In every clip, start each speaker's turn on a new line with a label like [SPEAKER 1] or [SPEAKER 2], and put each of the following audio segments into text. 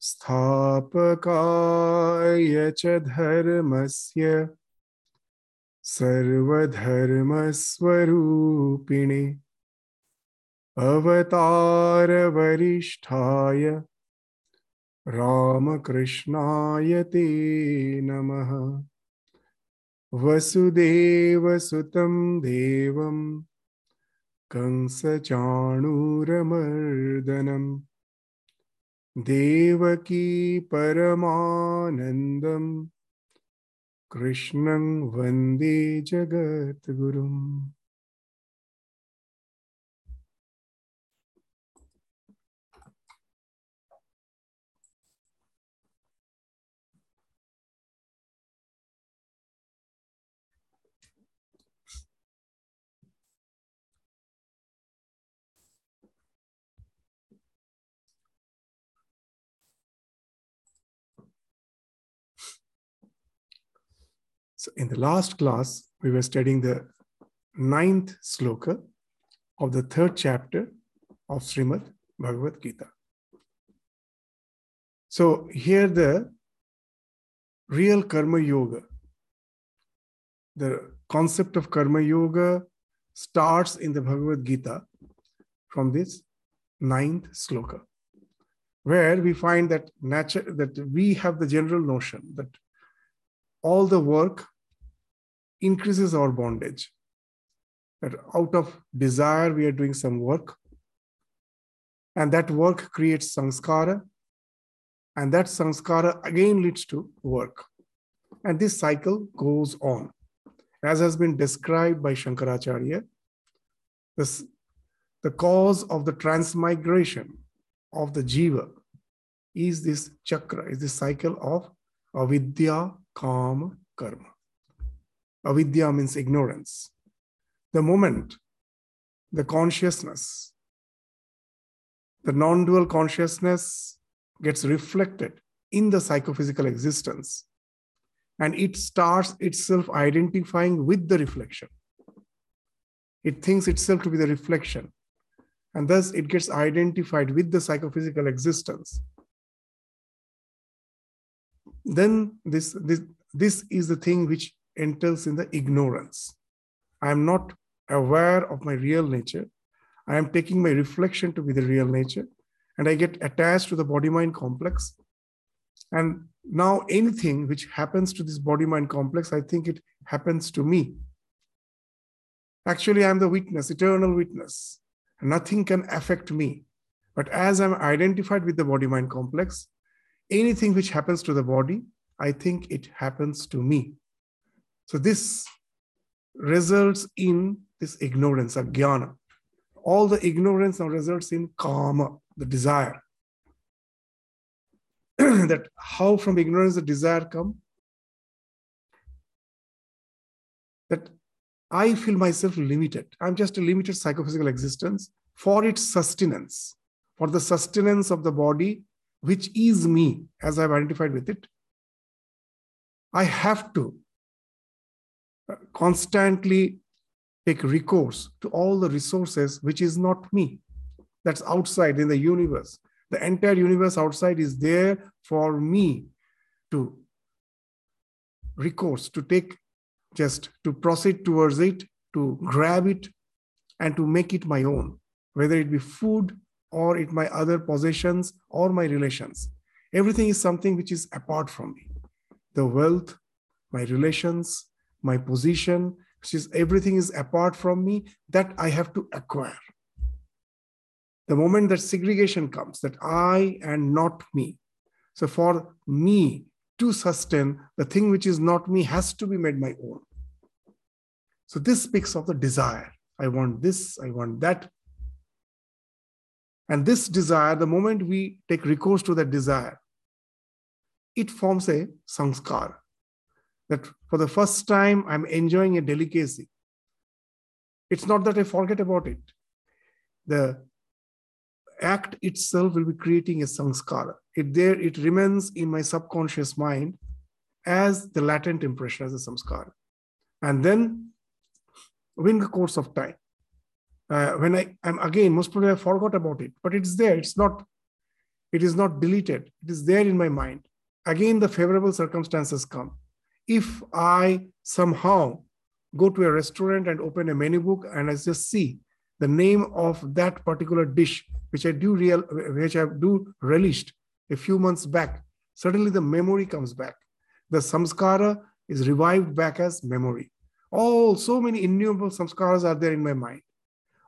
[SPEAKER 1] स्थापकाय च धर्मस्य सर्वधर्मस्वरूपिणे अवतारवरिष्ठाय रामकृष्णाय ते नमः। वसुदेवसुतं देवं कंसचाणूरमर्दनम् देवकी परमानन्दम्। कृष्णं वंदे जगद्गुरुम्। So, in the last class, we were studying the ninth sloka of the third chapter of Srimad Bhagavad Gita. So, here the real Karma Yoga, the concept of Karma Yoga starts in the Bhagavad Gita from this ninth sloka, where we find that nature that we have the general notion that all the work increases our bondage. That out of desire, we are doing some work. And that work creates samskara. And that samskara again leads to work. And this cycle goes on. As has been described by Shankaracharya, this, the cause of the transmigration of the jiva is this chakra, is this cycle of avidya, kama, karma. Avidya means ignorance. The moment the consciousness, the non dual consciousness gets reflected in the psychophysical existence and it starts itself identifying with the reflection. It thinks itself to be the reflection and thus it gets identified with the psychophysical existence then this this this is the thing which enters in the ignorance. I am not aware of my real nature. I am taking my reflection to be the real nature and i get attached to the body mind complex. And now anything which happens to this body mind complex i think it happens to me. Actually i am the witness eternal witness. Nothing can affect me. But as i'm identified with the body mind complex anything which happens to the body, I think it happens to me. So this results in this ignorance, jnana. All the ignorance now results in kama, the desire. that how from ignorance the desire come? That I feel myself limited. I'm just a limited psychophysical existence for its sustenance, for the sustenance of the body which is me as I've identified with it, I have to uh, constantly take recourse to all the resources which is not me, that's outside in the universe. The entire universe outside is there for me to recourse, to take just to proceed towards it, to grab it, and to make it my own, whether it be food, or it my other possessions or my relations. Everything is something which is apart from me. The wealth, my relations, my position, which is everything is apart from me that I have to acquire. The moment that segregation comes, that I and not me. So for me to sustain, the thing which is not me has to be made my own. So this speaks of the desire. I want this, I want that. And this desire, the moment we take recourse to that desire, it forms a sanskar. That for the first time, I'm enjoying a delicacy. It's not that I forget about it. The act itself will be creating a sanskara. It there, it remains in my subconscious mind as the latent impression, as a samskara. And then, within the course of time, uh, when I am again, most probably I forgot about it, but it's there. It's not, it is not deleted. It is there in my mind. Again, the favorable circumstances come. If I somehow go to a restaurant and open a menu book and I just see the name of that particular dish, which I do real, which I do relished a few months back, suddenly the memory comes back. The samskara is revived back as memory. All so many innumerable samskaras are there in my mind.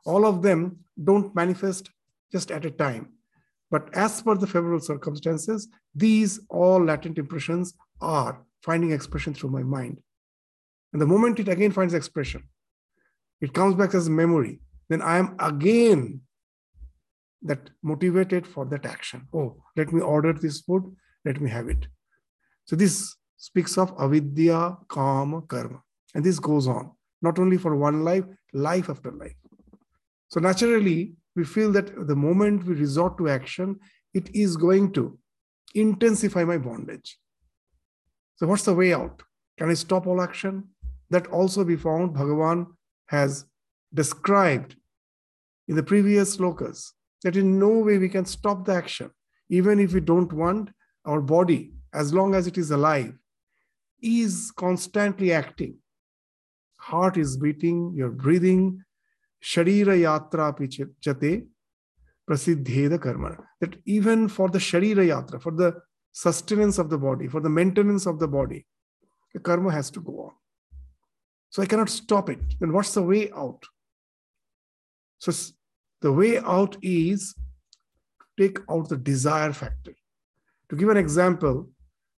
[SPEAKER 1] All of them don't manifest just at a time. But as per the favorable circumstances, these all latent impressions are finding expression through my mind. And the moment it again finds expression, it comes back as memory, then I am again that motivated for that action. Oh, let me order this food, let me have it. So this speaks of avidya, kama, karma. And this goes on, not only for one life, life after life. So naturally, we feel that the moment we resort to action, it is going to intensify my bondage. So, what's the way out? Can I stop all action? That also we found Bhagavan has described in the previous slokas that in no way we can stop the action, even if we don't want our body, as long as it is alive, is constantly acting. Heart is beating, you're breathing, Sharira Yatra Pichate Prasiddheda Karma. That even for the Sharira Yatra, for the sustenance of the body, for the maintenance of the body, the karma has to go on. So I cannot stop it. Then what's the way out? So the way out is to take out the desire factor. To give an example,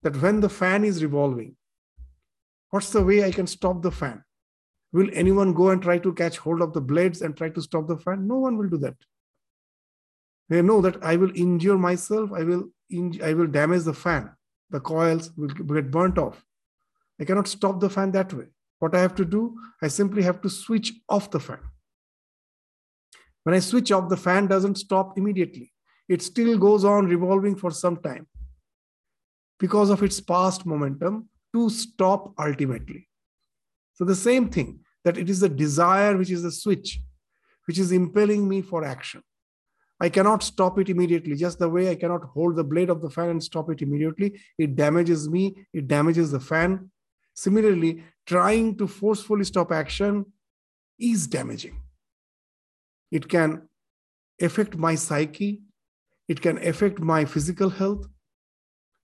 [SPEAKER 1] that when the fan is revolving, what's the way I can stop the fan? Will anyone go and try to catch hold of the blades and try to stop the fan? No one will do that. They know that I will injure myself, I will, inj- I will damage the fan. The coils will get burnt off. I cannot stop the fan that way. What I have to do, I simply have to switch off the fan. When I switch off, the fan doesn't stop immediately. It still goes on revolving for some time because of its past momentum to stop ultimately. So the same thing, that it is the desire which is the switch, which is impelling me for action. I cannot stop it immediately, just the way I cannot hold the blade of the fan and stop it immediately. It damages me, it damages the fan. Similarly, trying to forcefully stop action is damaging. It can affect my psyche, it can affect my physical health,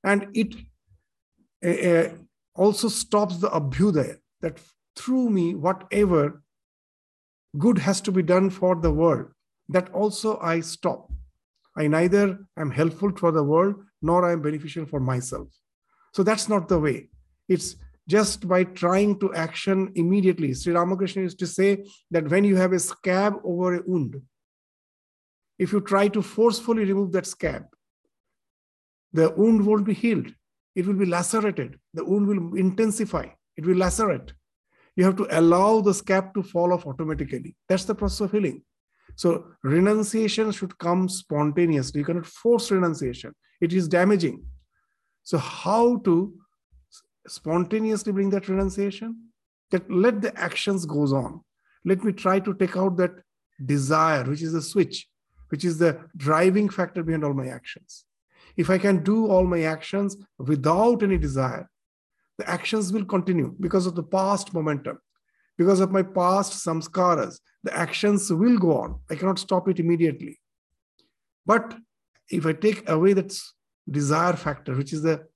[SPEAKER 1] and it uh, also stops the abhyudaya, that through me whatever good has to be done for the world that also i stop. I neither am helpful for the world nor i am beneficial for myself. So that's not the way. It's just by trying to action immediately. Sri ramakrishna used to say that when you have a scab over a wound if you try to forcefully remove that scab the wound won't be healed. It will be lacerated. The wound will intensify. It will lacerate you have to allow the scab to fall off automatically. That's the process of healing. So renunciation should come spontaneously. You cannot force renunciation. It is damaging. So how to spontaneously bring that renunciation? That let the actions goes on. Let me try to take out that desire, which is the switch, which is the driving factor behind all my actions. If I can do all my actions without any desire, the actions will continue because of the past momentum, because of my past samskaras. The actions will go on. I cannot stop it immediately. But if I take away that desire factor, which is the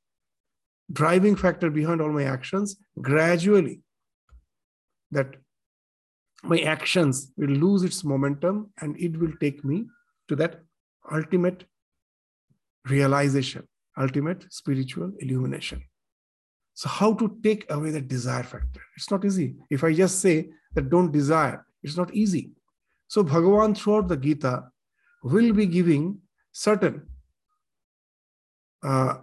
[SPEAKER 1] driving factor behind all my actions, gradually that my actions will lose its momentum and it will take me to that ultimate realization, ultimate spiritual illumination. So, how to take away that desire factor? It's not easy. If I just say that don't desire, it's not easy. So, Bhagavan throughout the Gita will be giving certain uh,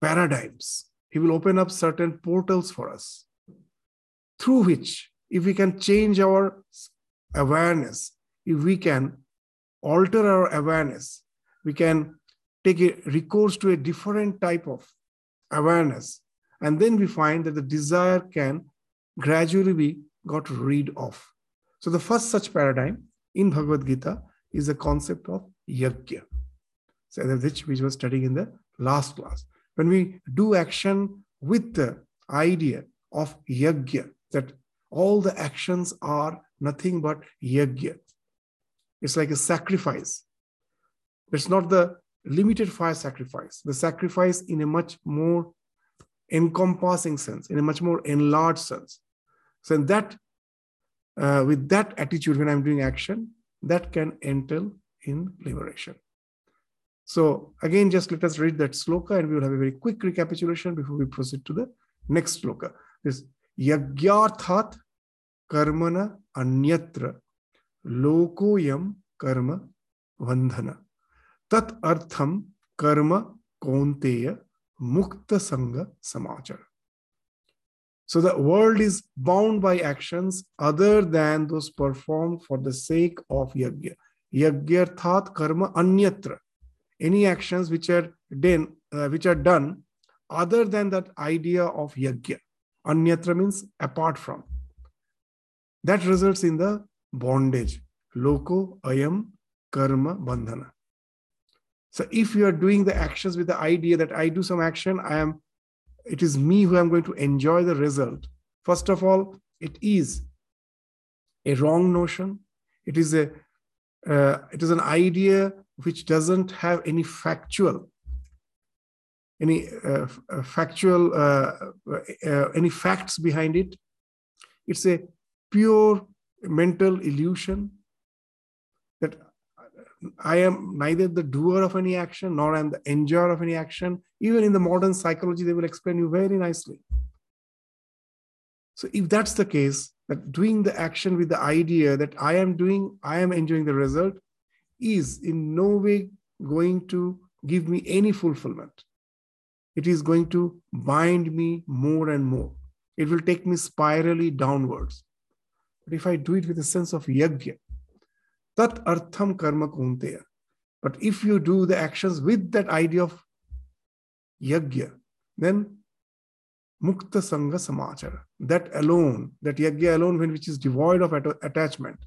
[SPEAKER 1] paradigms. He will open up certain portals for us through which, if we can change our awareness, if we can alter our awareness, we can take a recourse to a different type of awareness and then we find that the desire can gradually be got rid of. So the first such paradigm in Bhagavad Gita is the concept of yajna, so which we were studying in the last class. When we do action with the idea of yajna, that all the actions are nothing but yajna. It's like a sacrifice. It's not the limited fire sacrifice, the sacrifice in a much more encompassing sense, in a much more enlarged sense. So, in that, uh, with that attitude, when I'm doing action, that can entail in liberation. So, again, just let us read that sloka and we will have a very quick recapitulation before we proceed to the next sloka. This yagyarthat karmana anyatra lokoyam karma bandhana tat artham karma konteya mukta sangha samachara. So the world is bound by actions other than those performed for the sake of yajna. Yagyarthat karma anyatra. Any actions which are done, uh, which are done other than that idea of yajna. Anyatra means apart from. That results in the bondage. Loko ayam karma bandhana. So if you are doing the actions with the idea that I do some action, I am, it is me who am going to enjoy the result. First of all, it is a wrong notion. It is a, uh, it is an idea which doesn't have any factual, any uh, uh factual, uh, uh, any facts behind it. It's a pure mental illusion that I am neither the doer of any action nor I am the enjoyer of any action. Even in the modern psychology, they will explain you very nicely. So, if that's the case, that doing the action with the idea that I am doing, I am enjoying the result, is in no way going to give me any fulfillment. It is going to bind me more and more. It will take me spirally downwards. But if I do it with a sense of yajna, Tat artham karma kunteya. But if you do the actions with that idea of yajna, then mukta sangha samachara. That alone, that yajna alone, which is devoid of attachment,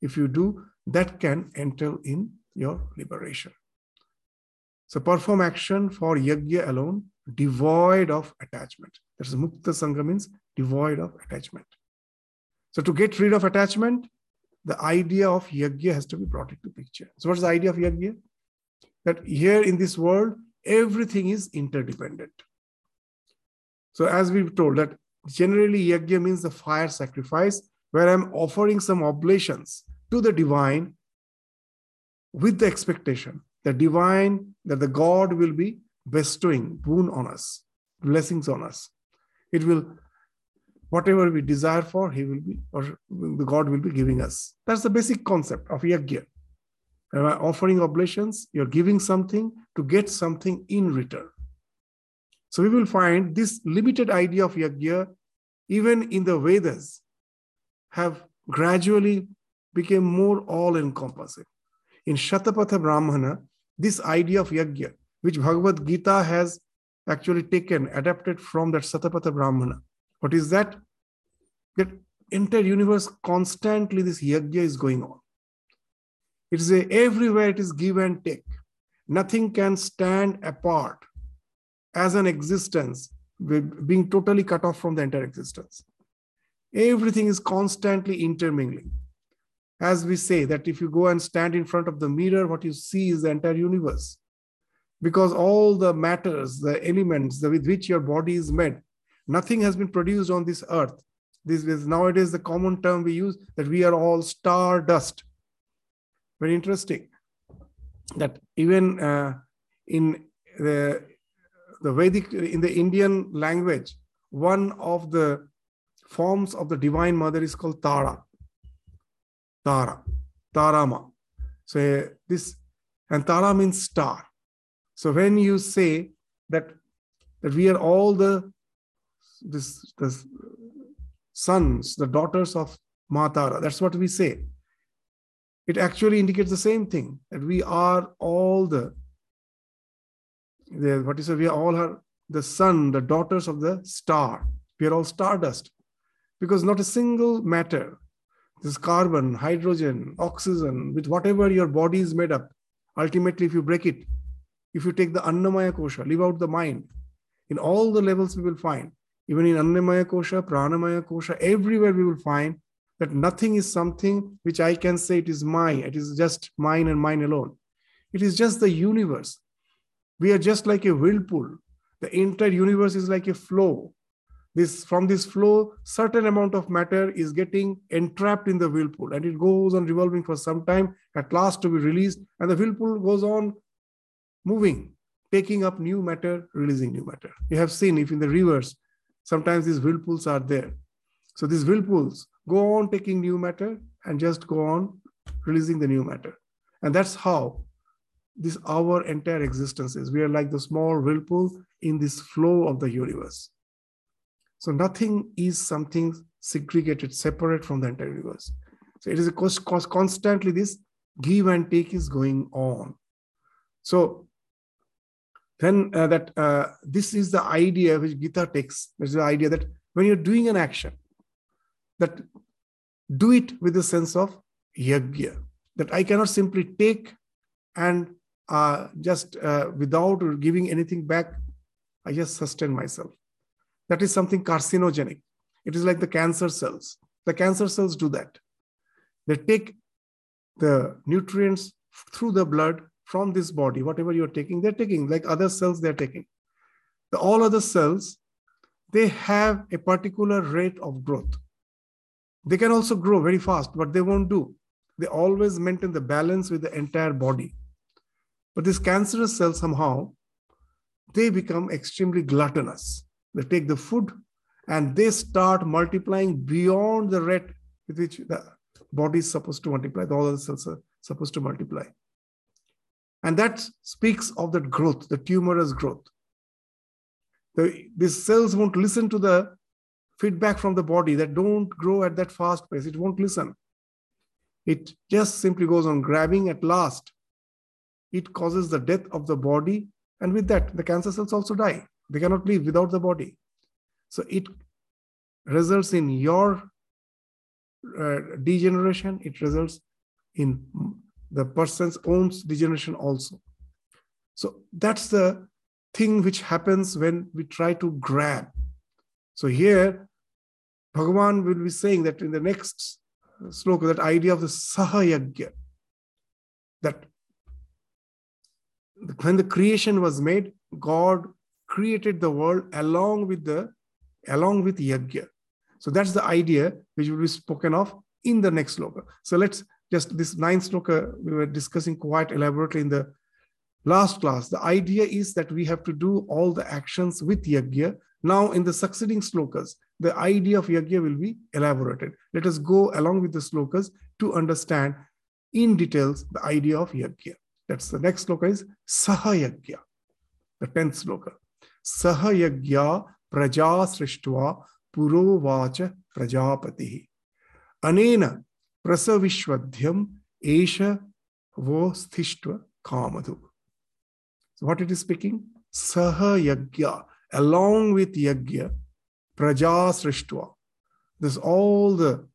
[SPEAKER 1] if you do, that can enter in your liberation. So perform action for yajna alone, devoid of attachment. That's mukta sangha means devoid of attachment. So to get rid of attachment, the idea of yajna has to be brought into picture. So, what's the idea of yajna? That here in this world, everything is interdependent. So, as we've told, that generally yajna means the fire sacrifice, where I'm offering some oblations to the divine with the expectation the divine, that the God will be bestowing boon on us, blessings on us. It will whatever we desire for, He will be, or God will be giving us. That's the basic concept of yajna. By offering oblations, you're giving something to get something in return. So we will find this limited idea of yajna, even in the Vedas, have gradually become more all-encompassing. In Shatapatha Brahmana, this idea of yajna, which Bhagavad Gita has actually taken, adapted from that Shatapatha Brahmana, what is that? That entire universe constantly this yajna is going on. It is a, everywhere it is give and take. Nothing can stand apart as an existence, being totally cut off from the entire existence. Everything is constantly intermingling. As we say that if you go and stand in front of the mirror, what you see is the entire universe. Because all the matters, the elements with which your body is made, Nothing has been produced on this earth. This is nowadays the common term we use that we are all star dust Very interesting. That even uh, in the, the Vedic, in the Indian language, one of the forms of the Divine Mother is called Tara. Tara, Tarama. So this, and Tara means star. So when you say that, that we are all the this, this sons, the daughters of Matara. That's what we say. It actually indicates the same thing that we are all the, the what is it? We are all her, the son, the daughters of the star. We are all stardust because not a single matter this carbon, hydrogen, oxygen, with whatever your body is made up. Ultimately, if you break it, if you take the Annamaya Kosha, leave out the mind, in all the levels we will find, even in Annamaya Kosha, Pranamaya Kosha, everywhere we will find that nothing is something which I can say it is mine, it is just mine and mine alone. It is just the universe. We are just like a whirlpool. The entire universe is like a flow this from this flow certain amount of matter is getting entrapped in the whirlpool and it goes on revolving for some time at last to be released and the whirlpool goes on moving taking up new matter releasing new matter you have seen if in the rivers sometimes these whirlpools are there so these whirlpools go on taking new matter and just go on releasing the new matter and that's how this our entire existence is we are like the small whirlpool in this flow of the universe so nothing is something segregated, separate from the entire universe. So it is a cost, cost, constantly this give and take is going on. So then uh, that uh, this is the idea which Gita takes. There's the idea that when you're doing an action, that do it with the sense of yajna, that I cannot simply take and uh, just uh, without giving anything back, I just sustain myself that is something carcinogenic. It is like the cancer cells. The cancer cells do that. They take the nutrients through the blood from this body, whatever you're taking, they're taking, like other cells, they're taking. The, all other cells, they have a particular rate of growth. They can also grow very fast, but they won't do. They always maintain the balance with the entire body. But these cancerous cells somehow, they become extremely gluttonous. They take the food and they start multiplying beyond the rate with which the body is supposed to multiply, the other cells are supposed to multiply. And that speaks of that growth, the tumorous growth. The, these cells won't listen to the feedback from the body that don't grow at that fast pace. It won't listen. It just simply goes on grabbing at last. It causes the death of the body. And with that, the cancer cells also die. They cannot live without the body. So it results in your uh, degeneration, it results in the person's own degeneration also. So that's the thing which happens when we try to grab. So here, Bhagavan will be saying that in the next sloka, that idea of the sahayagya, that when the creation was made, God created the world along with the along with yajna. So that's the idea which will be spoken of in the next sloka. So let's just this nine sloka uh, we were discussing quite elaborately in the last class. The idea is that we have to do all the actions with yagya. Now, in the succeeding slokas, the idea of yagya will be elaborated. Let us go along with the slokas to understand in details the idea of yagya. That's the next sloka is Sahayajna, the tenth sloka. Sahayajna praja srishtva purovacha prajapati. Anena प्रसविश्वध्यम एष वो स्थिष्ट कामधु what it is speaking? Saha yajna, along with yajna, praja srishtva. This all the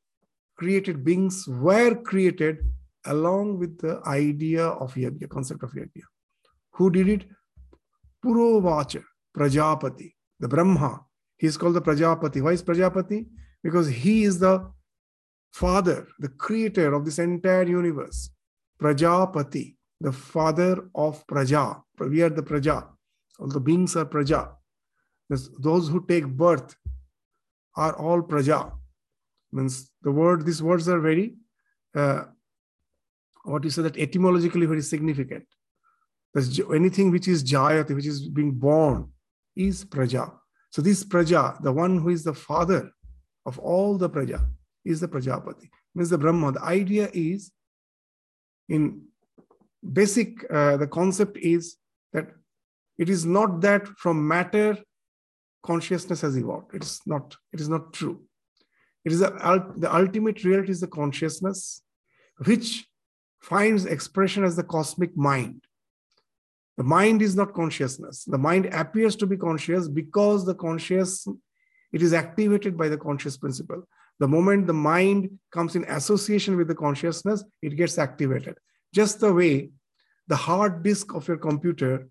[SPEAKER 1] created beings were created along with the idea of yajna, concept of yajna. Who did it? Purovacha. Prajapati, the Brahma. He is called the Prajapati. Why is Prajapati? Because he is the father, the creator of this entire universe. Prajapati, the father of Praja. We are the Praja. All the beings are Praja. Those who take birth are all Praja. Means the word, these words are very, uh, what you say that etymologically very significant. There's anything which is Jayati, which is being born, is Praja. So this Praja, the one who is the father of all the Praja, is the Prajapati. Means the Brahma. The idea is, in basic, uh, the concept is that it is not that from matter consciousness has evolved. It is not. It is not true. It is a, the ultimate reality is the consciousness, which finds expression as the cosmic mind. The mind is not consciousness. The mind appears to be conscious because the conscious, it is activated by the conscious principle. The moment the mind comes in association with the consciousness, it gets activated. Just the way the hard disk of your computer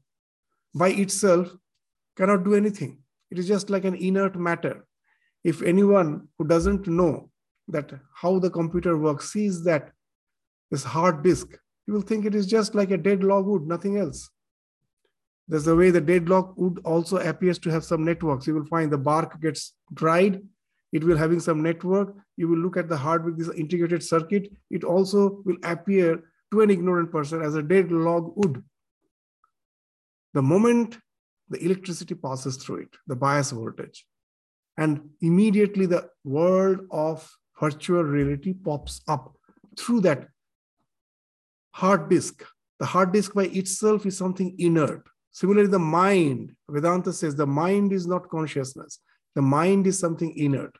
[SPEAKER 1] by itself cannot do anything. It is just like an inert matter. If anyone who doesn't know that how the computer works sees that this hard disk, you will think it is just like a dead log wood, nothing else. There's the way the dead log wood also appears to have some networks. You will find the bark gets dried, it will having some network. You will look at the hard with this integrated circuit. It also will appear to an ignorant person as a dead log wood. The moment the electricity passes through it, the bias voltage, and immediately the world of virtual reality pops up through that hard disk. The hard disk by itself is something inert. Similarly, the mind, Vedanta says the mind is not consciousness. The mind is something inert.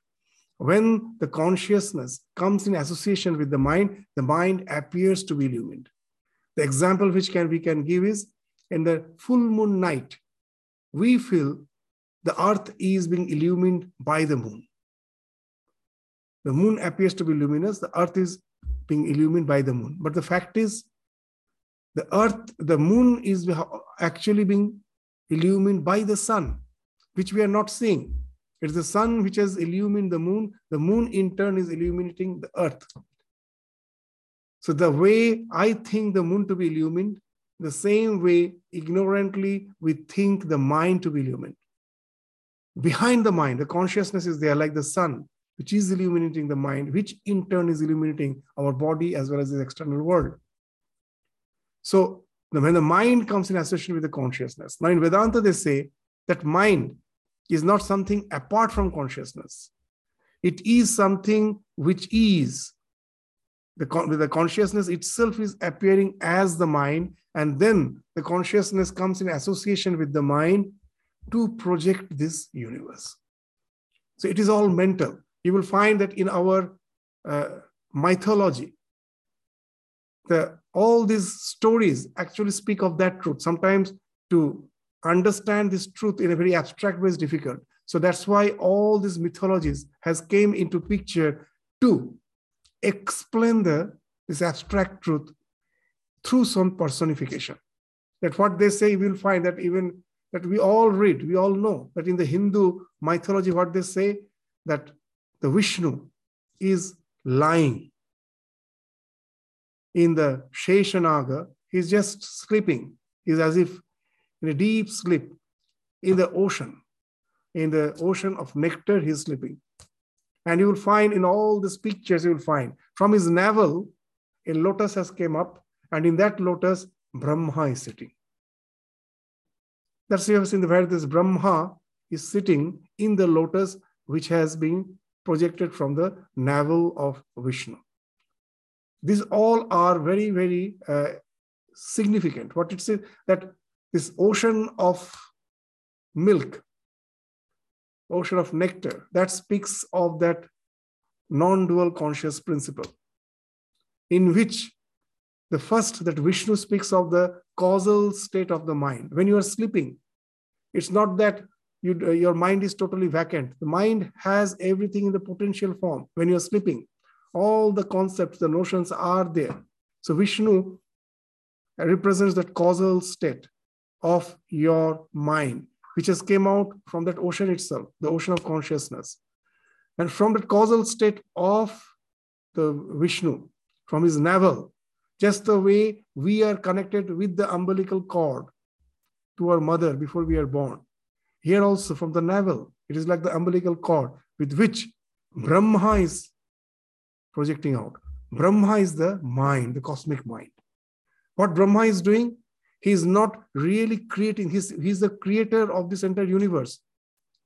[SPEAKER 1] When the consciousness comes in association with the mind, the mind appears to be illumined. The example which can we can give is in the full moon night, we feel the earth is being illumined by the moon. The moon appears to be luminous, the earth is being illumined by the moon. But the fact is, the earth, the moon is actually being illumined by the sun, which we are not seeing. It's the sun which has illumined the moon. The moon, in turn, is illuminating the earth. So, the way I think the moon to be illumined, the same way, ignorantly, we think the mind to be illumined. Behind the mind, the consciousness is there, like the sun which is illuminating the mind, which in turn is illuminating our body as well as the external world. So when the mind comes in association with the consciousness, now in Vedanta they say that mind is not something apart from consciousness. It is something which is the, with the consciousness itself is appearing as the mind, and then the consciousness comes in association with the mind to project this universe. So it is all mental you will find that in our uh, mythology, the, all these stories actually speak of that truth. Sometimes to understand this truth in a very abstract way is difficult. So that's why all these mythologies has came into picture to explain the this abstract truth through some personification. That what they say, we'll find that even that we all read, we all know that in the Hindu mythology, what they say that the Vishnu is lying in the Sheshanaga. He's just sleeping. He's as if in a deep sleep in the ocean. In the ocean of nectar, he's sleeping. And you will find in all these pictures, you will find from his navel, a lotus has came up, and in that lotus, Brahma is sitting. That's you have seen the where this Brahma is sitting in the lotus which has been projected from the navel of Vishnu. These all are very, very uh, significant. What it says that this ocean of milk, ocean of nectar, that speaks of that non-dual conscious principle, in which the first that Vishnu speaks of the causal state of the mind. When you are sleeping, it's not that you, uh, your mind is totally vacant. The mind has everything in the potential form when you're sleeping. All the concepts, the notions are there. So Vishnu represents that causal state of your mind, which has came out from that ocean itself, the ocean of consciousness. And from that causal state of the Vishnu, from his navel, just the way we are connected with the umbilical cord to our mother before we are born. Here also from the navel, it is like the umbilical cord with which Brahma is projecting out. Brahma is the mind, the cosmic mind. What Brahma is doing, he is not really creating, he's, he's the creator of this entire universe.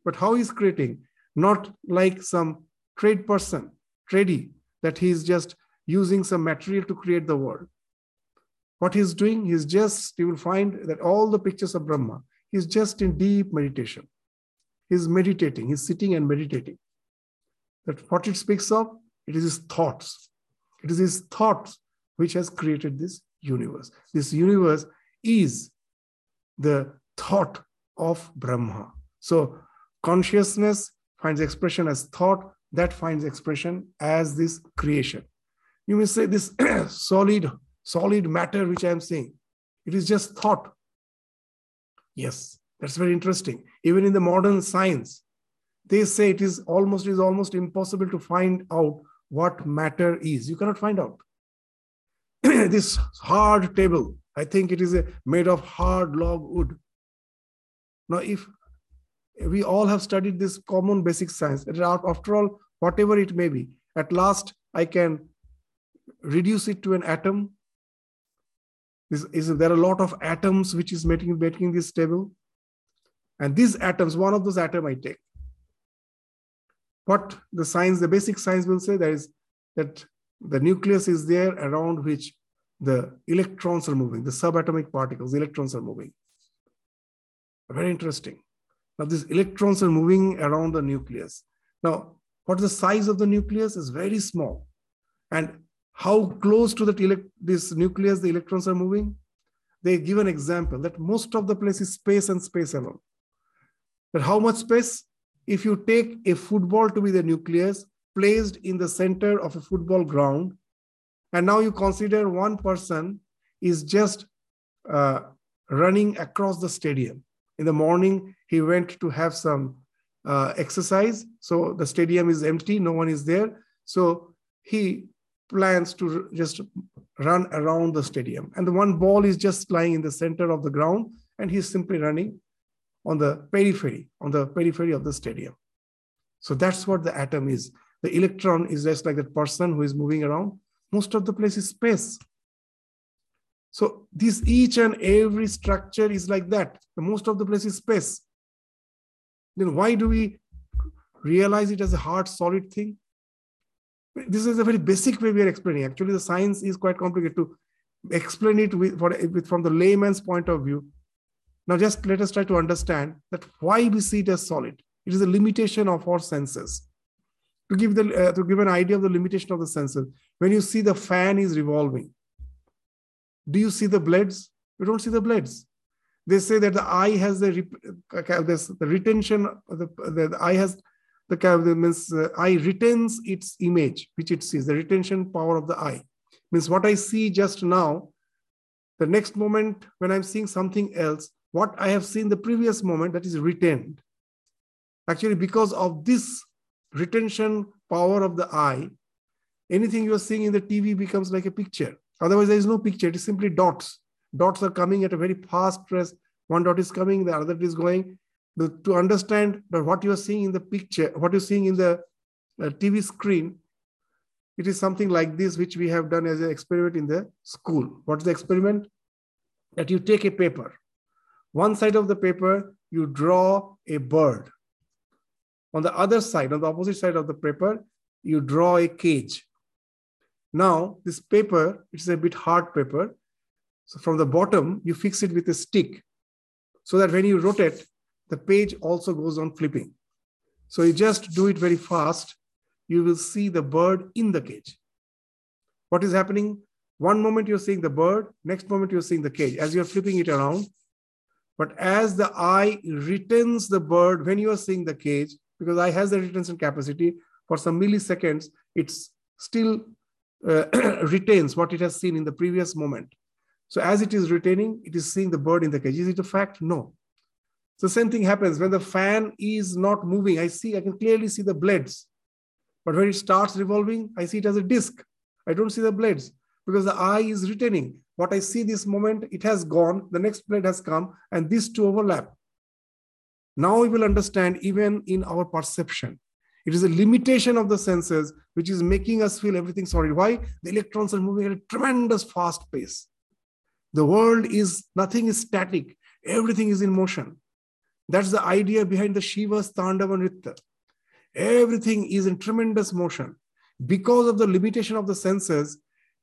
[SPEAKER 1] But how he's creating? Not like some trade person, tradie, that he's just using some material to create the world. What he's doing, he's just, you will find that all the pictures of Brahma, He's just in deep meditation. He's meditating, he's sitting and meditating. That what it speaks of, it is his thoughts. It is his thoughts which has created this universe. This universe is the thought of Brahma. So consciousness finds expression as thought, that finds expression as this creation. You may say this solid, solid matter which I am saying, it is just thought. Yes, that's very interesting. Even in the modern science, they say it is almost it is almost impossible to find out what matter is. You cannot find out. this hard table, I think it is a, made of hard log wood. Now, if we all have studied this common basic science, after all, whatever it may be, at last I can reduce it to an atom. Is, there are a lot of atoms which is making, making this table? And these atoms, one of those atoms I take. What the science, the basic science will say that is that the nucleus is there around which the electrons are moving, the subatomic particles, the electrons are moving. Very interesting. Now, these electrons are moving around the nucleus. Now, what the size of the nucleus is very small. And how close to that this nucleus the electrons are moving? They give an example that most of the place is space and space alone. But how much space? If you take a football to be the nucleus, placed in the center of a football ground, and now you consider one person is just uh, running across the stadium. In the morning, he went to have some uh, exercise. So the stadium is empty, no one is there. So he plans to just run around the stadium. And the one ball is just lying in the center of the ground, and he's simply running on the periphery, on the periphery of the stadium. So that's what the atom is. The electron is just like that person who is moving around. Most of the place is space. So this each and every structure is like that. The most of the place is space. Then why do we realize it as a hard, solid thing? This is a very basic way we are explaining. Actually, the science is quite complicated to explain it with, for, with, from the layman's point of view. Now, just let us try to understand that why we see it as solid. It is a limitation of our senses to give the uh, to give an idea of the limitation of the senses when you see the fan is revolving do you see the blades? You don't see the blades. They say that the eye has the this, the retention the, the, the eye has the, the means uh, eye retains its image which it sees the retention power of the eye. Means what i see just now the next moment when i'm seeing something else what i have seen the previous moment that is retained. Actually because of this retention power of the eye, anything you are seeing in the TV becomes like a picture. Otherwise, there is no picture. It is simply dots. Dots are coming at a very fast pace. One dot is coming, the other is going. to understand what you are seeing in the picture, what you're seeing in the uh, TV screen, it is something like this, which we have done as an experiment in the school. What's the experiment? That you take a paper. One side of the paper, you draw a bird. On the other side, on the opposite side of the paper, you draw a cage. Now, this paper, it's a bit hard paper. So from the bottom, you fix it with a stick so that when you rotate, the page also goes on flipping. So you just do it very fast. You will see the bird in the cage. What is happening? One moment you're seeing the bird, next moment you're seeing the cage. As you're flipping it around, but as the eye retains the bird when you are seeing the cage, because eye has the retention capacity for some milliseconds, it's still uh, retains what it has seen in the previous moment. So as it is retaining, it is seeing the bird in the cage. Is it a fact? No. So same thing happens when the fan is not moving. I see, I can clearly see the blades. But when it starts revolving, I see it as a disc. I don't see the blades because the eye is retaining. What I see this moment, it has gone, the next blade has come, and these two overlap. Now we will understand even in our perception. It is a limitation of the senses which is making us feel everything solid. Why? The electrons are moving at a tremendous fast pace. The world is, nothing is static. Everything is in motion. That's the idea behind the Shiva's Tandava Nritya. Everything is in tremendous motion. Because of the limitation of the senses,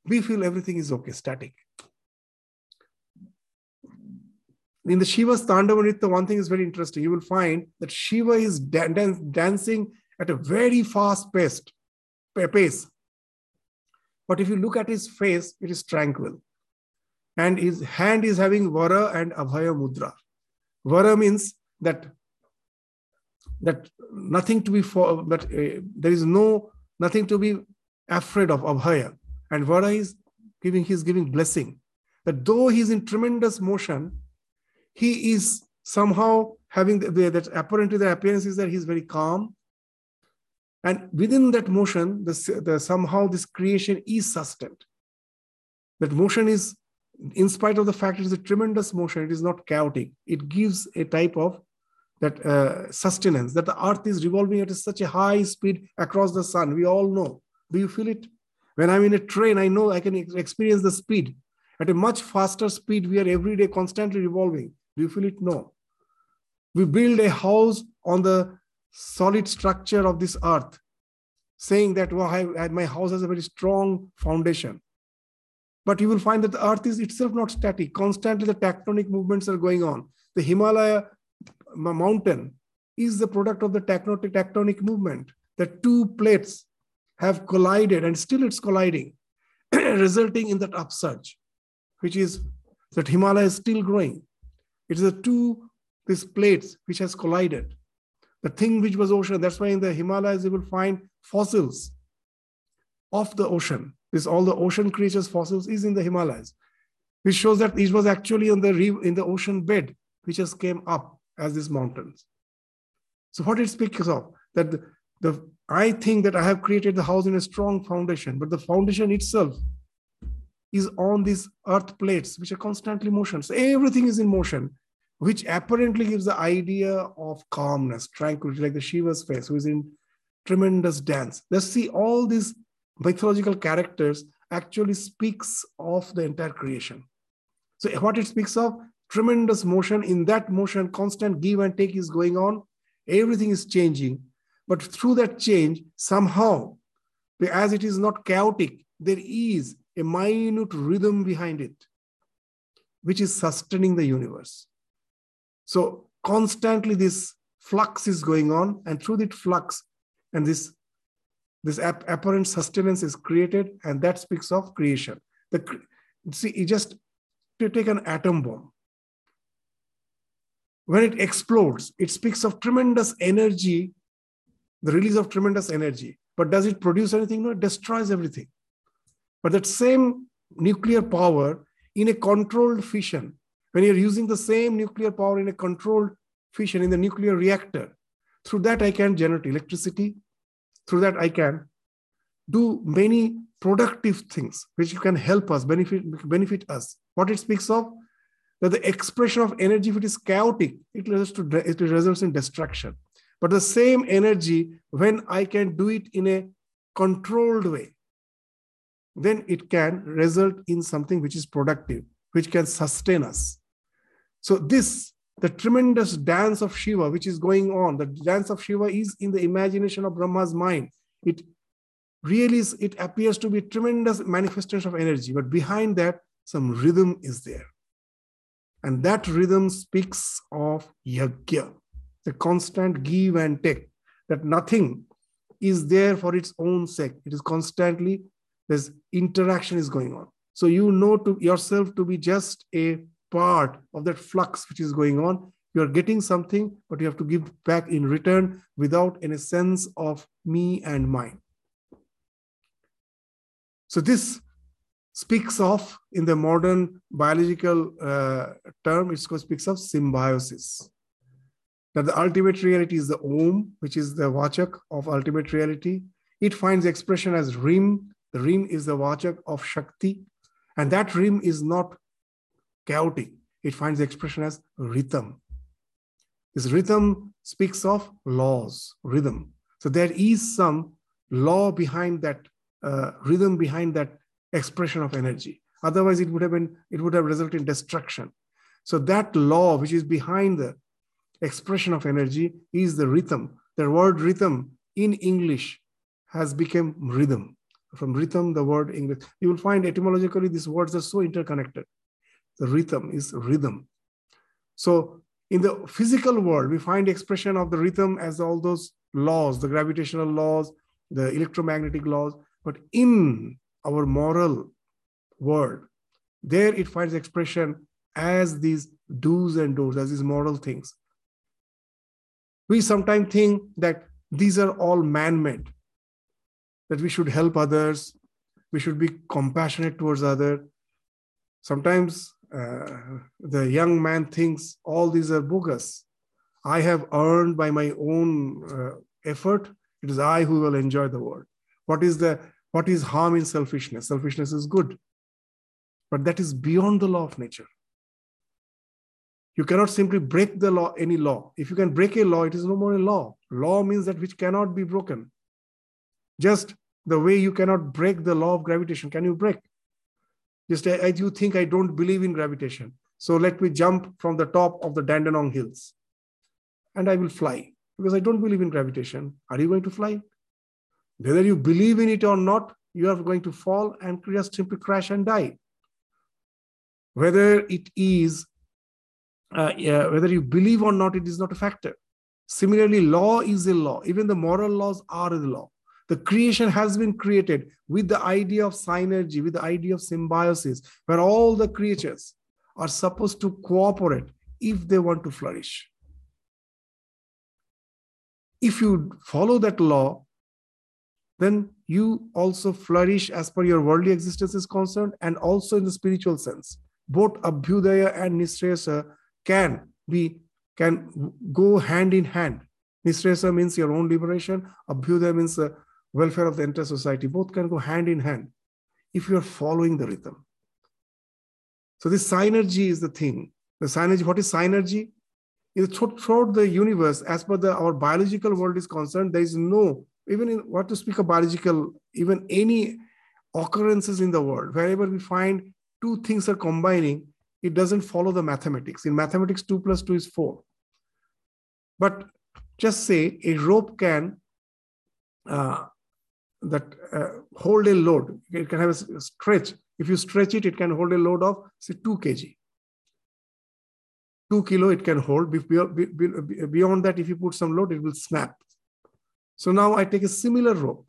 [SPEAKER 1] we feel everything is okay, static in the Shiva's Tandava Nritya, one thing is very interesting. You will find that Shiva is dan- dan- dancing at a very fast pace, pace. But if you look at his face, it is tranquil. And his hand is having Vara and Abhaya Mudra. Vara means that that nothing to be for, but uh, there is no nothing to be afraid of abhaya. And Vara is giving, he's giving blessing that though he's in tremendous motion, he is somehow having the, the, that apparently the appearance is that he's very calm. And within that motion, the, the, somehow this creation is sustained. That motion is, in spite of the fact it is a tremendous motion, it is not chaotic. It gives a type of that uh, sustenance, that the earth is revolving at such a high speed across the sun. We all know. Do you feel it? When I'm in a train, I know I can experience the speed. At a much faster speed, we are every day constantly revolving. Do you feel it? No. We build a house on the solid structure of this earth, saying that well, I, my house has a very strong foundation. But you will find that the earth is itself not static. Constantly, the tectonic movements are going on. The Himalaya mountain is the product of the tectonic, tectonic movement. The two plates have collided and still it's colliding, resulting in that upsurge, which is that Himalaya is still growing. It is the two these plates which has collided. The thing which was ocean, that's why in the Himalayas you will find fossils of the ocean. This all the ocean creatures fossils is in the Himalayas, which shows that it was actually in the in the ocean bed which has came up as these mountains. So what it speaks of that the, the I think that I have created the house in a strong foundation, but the foundation itself is on these earth plates which are constantly motion. So everything is in motion, which apparently gives the idea of calmness, tranquility, like the Shiva's face, who is in tremendous dance. Let's see all these mythological characters actually speaks of the entire creation. So what it speaks of, tremendous motion. In that motion, constant give and take is going on. Everything is changing. But through that change, somehow, as it is not chaotic, there is a minute rhythm behind it, which is sustaining the universe. So constantly this flux is going on, and through that flux, and this, this apparent sustenance is created, and that speaks of creation. The, see, you just to take an atom bomb. When it explodes, it speaks of tremendous energy the release of tremendous energy. But does it produce anything? No, it destroys everything. But that same nuclear power in a controlled fission, when you're using the same nuclear power in a controlled fission in the nuclear reactor, through that I can generate electricity. Through that I can do many productive things which can help us, benefit, benefit us. What it speaks of, that the expression of energy, if it is chaotic, it results, to, it results in destruction. But the same energy, when I can do it in a controlled way, then it can result in something which is productive, which can sustain us. So, this, the tremendous dance of Shiva, which is going on, the dance of Shiva is in the imagination of Brahma's mind. It really is, it appears to be tremendous manifestation of energy, but behind that, some rhythm is there. And that rhythm speaks of yajna the constant give and take, that nothing is there for its own sake. It is constantly, there's interaction is going on. So you know to yourself to be just a part of that flux which is going on. You are getting something, but you have to give back in return without any sense of me and mine. So this speaks of, in the modern biological uh, term, it speaks of symbiosis that the ultimate reality is the Om, which is the Vachak of ultimate reality. It finds expression as Hrim. Hrim is the Vachak of Shakti. And that Hrim is not chaotic. It finds expression as rhythm. This rhythm speaks of laws, rhythm. So there is some law behind that uh, rhythm behind that expression of energy. Otherwise, it would have been it would have resulted in destruction. So that law, which is behind the expression of energy is the rhythm. The word rhythm in English has become rhythm. From rhythm, the word English. You will find etymologically these words are so interconnected. The rhythm is rhythm. So in the physical world, we find expression of the rhythm as all those laws, the gravitational laws, the electromagnetic laws. But in our moral world, there it finds expression as these do's and don'ts, as these moral things. We sometimes think that these are all man made, that we should help others, we should be compassionate towards others. Sometimes uh, the young man thinks all these are bogus. I have earned by my own uh, effort. It is I who will enjoy the world. What is the what is harm in selfishness? Selfishness is good, but that is beyond the law of nature. You cannot simply break the law, any law. If you can break a law, it is no more a law. Law means that which cannot be broken. Just the way you cannot break the law of gravitation. Can you break? Just as you think I don't believe in gravitation. So let me jump from the top of the Dandenong Hills and I will fly because I don't believe in gravitation. Are you going to fly? Whether you believe in it or not, you are going to fall and just simply crash and die. Whether it is, uh, yeah, whether you believe or not, it is not a factor. Similarly, law is a law. Even the moral laws are the law. The creation has been created with the idea of synergy, with the idea of symbiosis, where all the creatures are supposed to cooperate if they want to flourish. If you follow that law, then you also flourish as per your worldly existence is concerned and also in the spiritual sense. Both Abhyudaya and Nisresa can be can go hand in hand. Nisresa means your own liberation. Abhyudaya means the welfare of the entire society. Both can go hand in hand if you're following the rhythm. So this synergy is the thing. The synergy, what is synergy? Is throughout the universe, as per the our biological world is concerned, there is no, even in what to speak of biological, even any occurrences in the world, wherever we find two things are combining, it doesn't follow the mathematics. In mathematics, two plus two is four. But just say a rope can uh, that uh, hold a load. It can have a stretch. If you stretch it, it can hold a load of say 2 kg. 2 kilo it can hold. Beyond that, if you put some load, it will snap. So now I take a similar rope.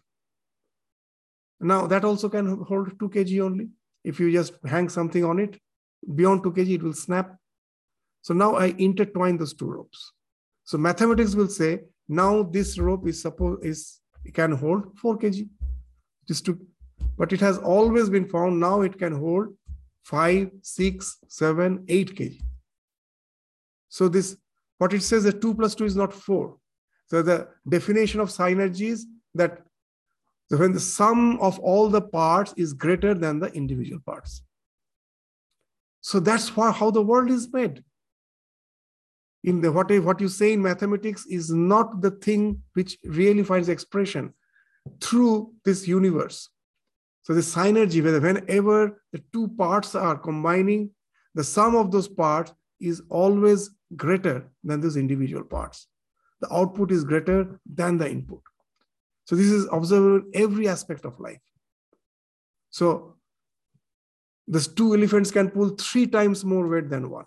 [SPEAKER 1] Now that also can hold 2 kg only. If you just hang something on it, beyond 2 kg, it will snap. So now I intertwine those two ropes. So mathematics will say, now this rope is suppose is can hold 4 kg. Just to, but it has always been found now it can hold 5, 6, 7, 8 kg. So this, what it says that 2 plus 2 is not 4. So the definition of synergy is that when the sum of all the parts is greater than the individual parts. So that's why, how the world is made in the what, what you say in mathematics is not the thing which really finds expression through this universe. So the synergy, whenever the two parts are combining, the sum of those parts is always greater than those individual parts. The output is greater than the input. So this is observable in every aspect of life. So these two elephants can pull three times more weight than one.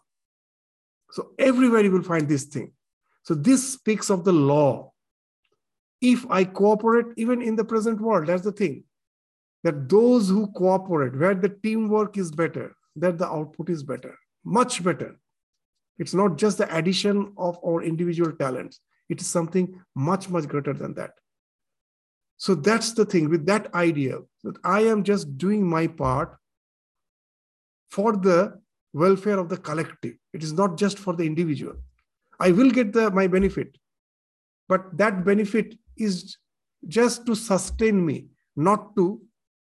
[SPEAKER 1] So everywhere you will find this thing. So this speaks of the law. If I cooperate, even in the present world, that's the thing. That those who cooperate, where the teamwork is better, that the output is better, much better. It's not just the addition of our individual talents. It is something much, much greater than that. So that's the thing with that idea that I am just doing my part for the welfare of the collective. It is not just for the individual. I will get the, my benefit, but that benefit is just to sustain me, not to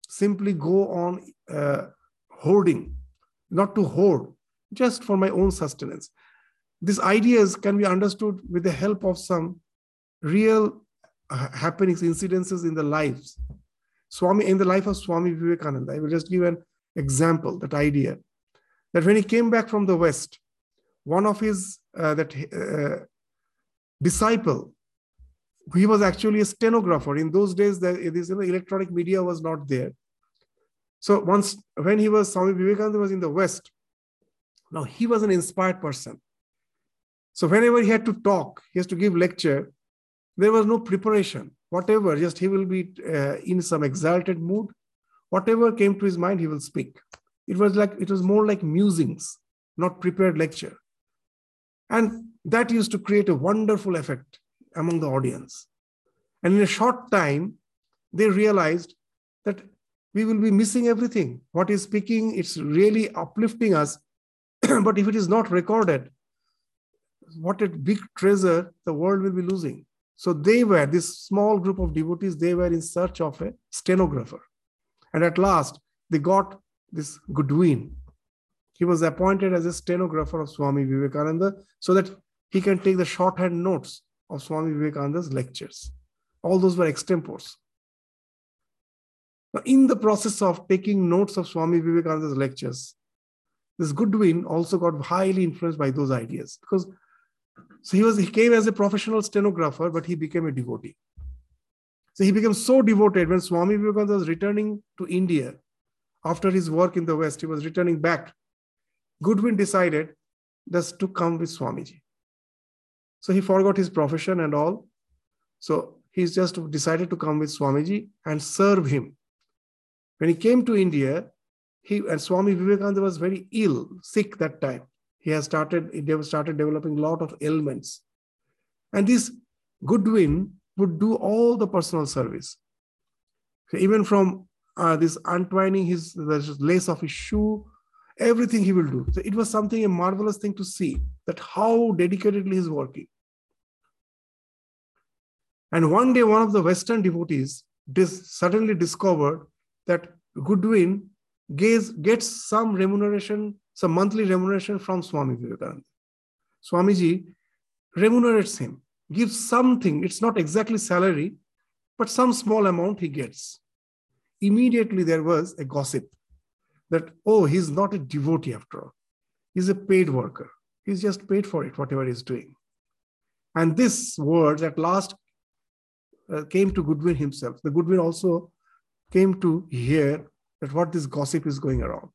[SPEAKER 1] simply go on uh, hoarding, not to hoard, just for my own sustenance. These ideas can be understood with the help of some real uh, happenings, incidences in the lives. Swami, in the life of Swami Vivekananda, I will just give an example, that idea that when he came back from the West, one of his uh, that uh, disciple, he was actually a stenographer. In those days, the, this electronic media was not there. So once when he was Swami Vivekananda was in the West, now he was an inspired person. So whenever he had to talk, he has to give lecture, there was no preparation. Whatever, just he will be uh, in some exalted mood. Whatever came to his mind, he will speak. It was like it was more like musings, not prepared lecture. And that used to create a wonderful effect among the audience. And in a short time, they realized that we will be missing everything. What is speaking, it's really uplifting us. but if it is not recorded, what a big treasure the world will be losing. So they were, this small group of devotees, they were in search of a stenographer. And at last, they got this Goodwin. He was appointed as a stenographer of Swami Vivekananda so that he can take the shorthand notes of Swami Vivekananda's lectures. All those were extempores. Now, in the process of taking notes of Swami Vivekananda's lectures, this Goodwin also got highly influenced by those ideas because so he was he came as a professional stenographer, but he became a devotee. So he became so devoted when Swami Vivekananda was returning to India after his work in the West, he was returning back. Goodwin decided just to come with Swamiji. So he forgot his profession and all. So he's just decided to come with Swamiji and serve him. When he came to India, he and Swami Vivekananda was very ill, sick that time. He has started, he started developing a lot of ailments. And this Goodwin would do all the personal service. So even from uh, this untwining his the lace of his shoe, everything he will do. So it was something a marvelous thing to see that how dedicatedly he's working. And one day, one of the Western devotees dis- suddenly discovered that Goodwin gets, gets some remuneration, some monthly remuneration from Swami Vivekananda. Swamiji remunerates him, gives something. It's not exactly salary, but some small amount he gets. Immediately there was a gossip that, oh, he's not a devotee after all. He's a paid worker. He's just paid for it, whatever he's doing. And this words at last uh, came to Goodwin himself. The Goodwin also came to hear that what this gossip is going around.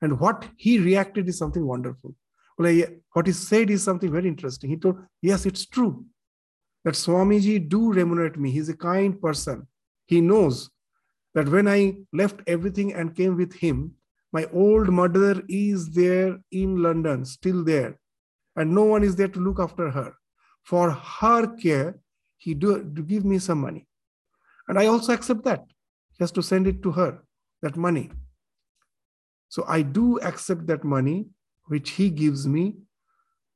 [SPEAKER 1] And what he reacted is something wonderful. Well, what he said is something very interesting. He told, Yes, it's true that Swamiji do remunerate me. He's a kind person. He knows that when I left everything and came with him, my old mother is there in London, still there, and no one is there to look after her. For her care, he do to give me some money. And I also accept that, just to send it to her, that money. So I do accept that money which he gives me,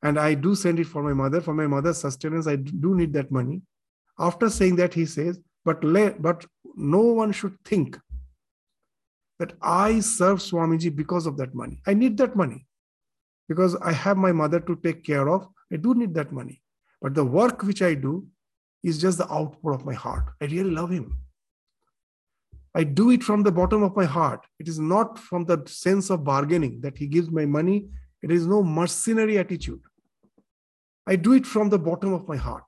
[SPEAKER 1] and I do send it for my mother, for my mother's sustenance. I do need that money. After saying that, he says, but, let, but no one should think that I serve Swamiji because of that money. I need that money because I have my mother to take care of. I do need that money. But the work which I do is just the output of my heart. I really love him. I do it from the bottom of my heart. It is not from the sense of bargaining that he gives my money. It is no mercenary attitude. I do it from the bottom of my heart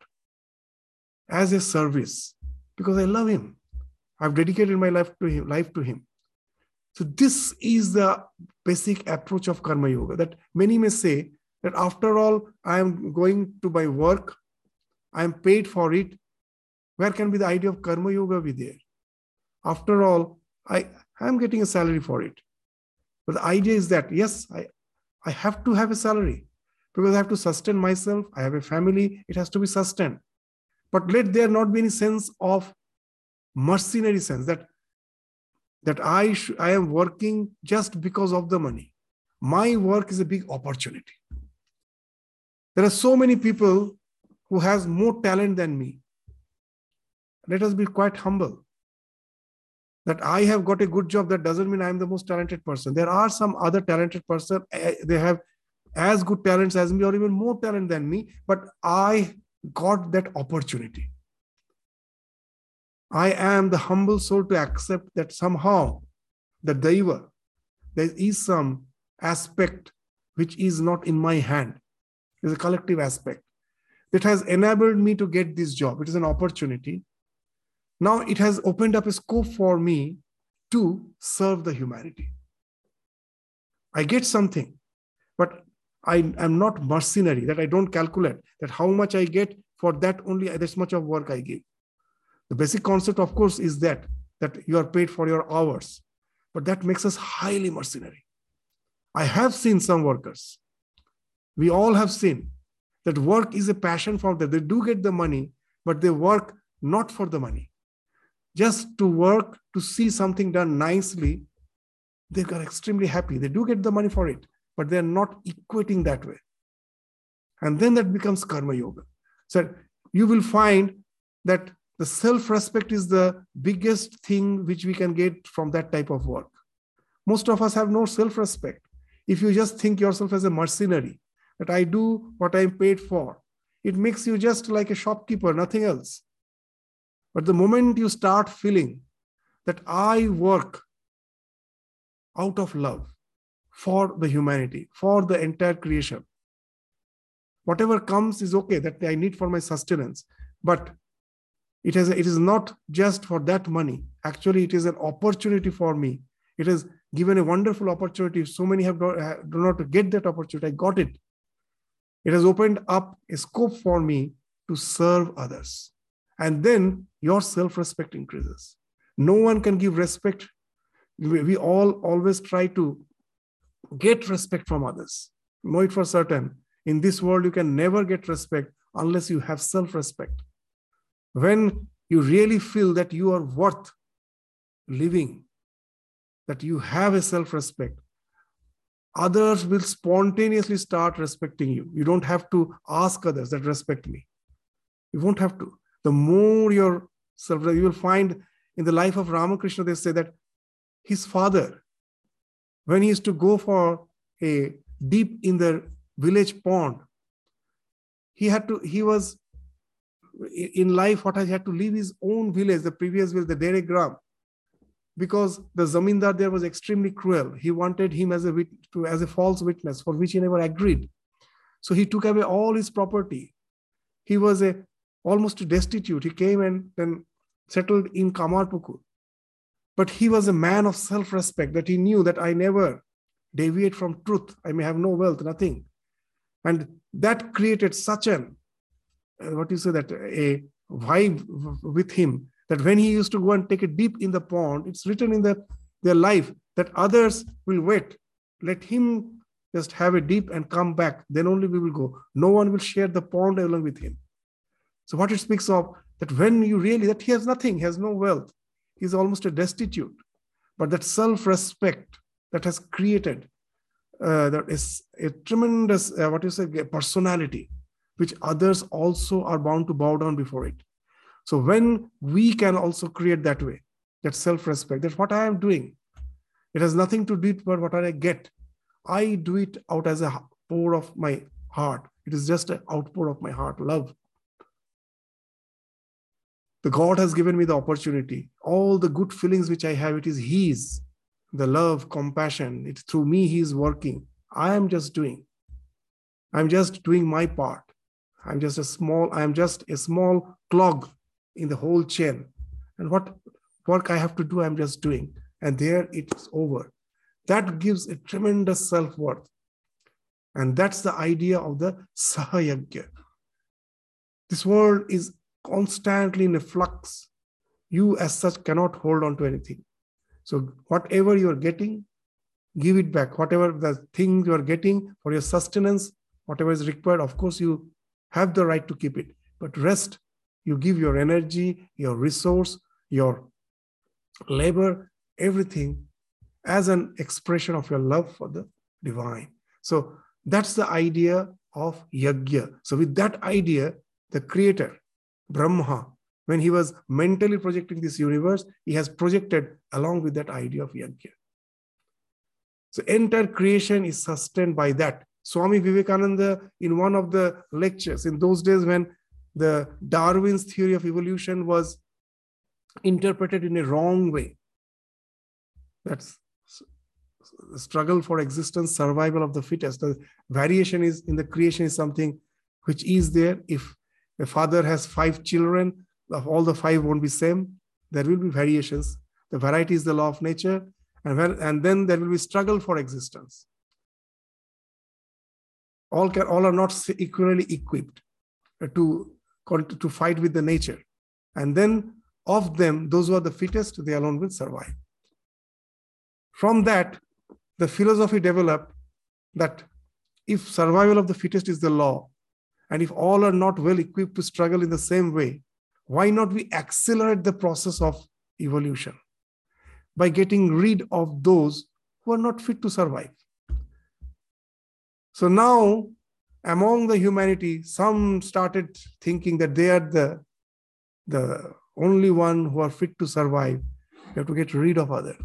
[SPEAKER 1] as a service because I love him. I've dedicated my life to him, life to him. So this is the basic approach of karma yoga that many may say that after all, I am going to my work, I am paid for it. Where can be the idea of karma yoga be there? After all, I am getting a salary for it. But the idea is that yes, I, I have to have a salary because I have to sustain myself. I have a family, it has to be sustained. But let there not be any sense of mercenary sense that that I, sh- I am working just because of the money. My work is a big opportunity. There are so many people who has more talent than me. Let us be quite humble. That I have got a good job, that doesn't mean I'm the most talented person. There are some other talented person. Eh, they have as good talents as me or even more talent than me, but I got that opportunity. I am the humble soul to accept that somehow the Daiva, there is some aspect which is not in my hand. It's a collective aspect that has enabled me to get this job. It is an opportunity. Now it has opened up a scope for me to serve the humanity. I get something, but I am not mercenary, that I don't calculate that how much I get for that only this much of work I give. The basic concept, of course, is that that you are paid for your hours, but that makes us highly mercenary. I have seen some workers. We all have seen that work is a passion for them. They do get the money, but they work not for the money. Just to work, to see something done nicely, they are extremely happy. They do get the money for it, but they're not equating that way. And then that becomes karma yoga. So you will find that the self respect is the biggest thing which we can get from that type of work. Most of us have no self respect. If you just think yourself as a mercenary, that I do what I'm paid for, it makes you just like a shopkeeper, nothing else. But the moment you start feeling that I work out of love for the humanity, for the entire creation, whatever comes is okay that I need for my sustenance. But it, has, it is not just for that money. Actually, it is an opportunity for me. It has given a wonderful opportunity. So many have not, do not get that opportunity. I got it. It has opened up a scope for me to serve others. And then your self respect increases. No one can give respect. We all always try to get respect from others. Know it for certain. In this world, you can never get respect unless you have self respect when you really feel that you are worth living, that you have a self respect, others will spontaneously start respecting you. You don't have to ask others that respect me. You won't have to. The more your self, you will find in the life of Ramakrishna, they say that his father, when he used to go for a deep in the village pond, he had to, he was in life what he had to leave his own village, the previous village, the Dere Gram, because the zamindar there was extremely cruel. He wanted him as a to, as a false witness, for which he never agreed. So he took away all his property. He was a almost destitute. He came and then settled in Kamarpukur. But he was a man of self-respect that he knew that I never deviate from truth. I may have no wealth, nothing. And that created such an uh, what you say that a vibe with him that when he used to go and take a dip in the pond it's written in the, their life that others will wait. Let him just have a dip and come back. Then only we will go. No one will share the pond along with him. So what it speaks of that when you really that he has nothing he has no wealth he's almost a destitute but that self-respect that has created uh, that is a tremendous uh, what you say personality which others also are bound to bow down before it. So when we can also create that way, that self-respect, that's what I am doing. It has nothing to do with what I get. I do it out as a pour of my heart. It is just an outpour of my heart, love. God has given me the opportunity. All the good feelings which I have, it is His. The love, compassion, it's through me He is working. I am just doing. I'm just doing my part. I'm just a small, I'm just a small clog in the whole chain. And what work I have to do, I'm just doing. And there it's over. That gives a tremendous self worth. And that's the idea of the Sahayagya. This world is constantly in a flux. You, as such, cannot hold on to anything. So, whatever you're getting, give it back. Whatever the thing you are getting for your sustenance, whatever is required, of course, you have the right to keep it. But rest, you give your energy, your resource, your labor, everything as an expression of your love for the divine. So that's the idea of yajna. So with that idea, the creator, Brahma, when he was mentally projecting this universe, he has projected along with that idea of yajna. So entire creation is sustained by that. Swami Vivekananda, in one of the lectures, in those days when the Darwin's theory of evolution was interpreted in a wrong way, that's struggle for existence, survival of the fittest. The variation is in the creation is something which is there. If a father has five children, all the five won't be same. There will be variations. The variety is the law of nature, and, when, and then there will be struggle for existence all can all are not equally equipped uh, to to fight with the nature and then of them those who are the fittest they alone will survive from that the philosophy developed that if survival of the fittest is the law and if all are not well equipped to struggle in the same way why not we accelerate the process of evolution by getting rid of those who are not fit to survive? So now, among the humanity, some started thinking that they are the, the only one who are fit to survive. You have to get rid of other.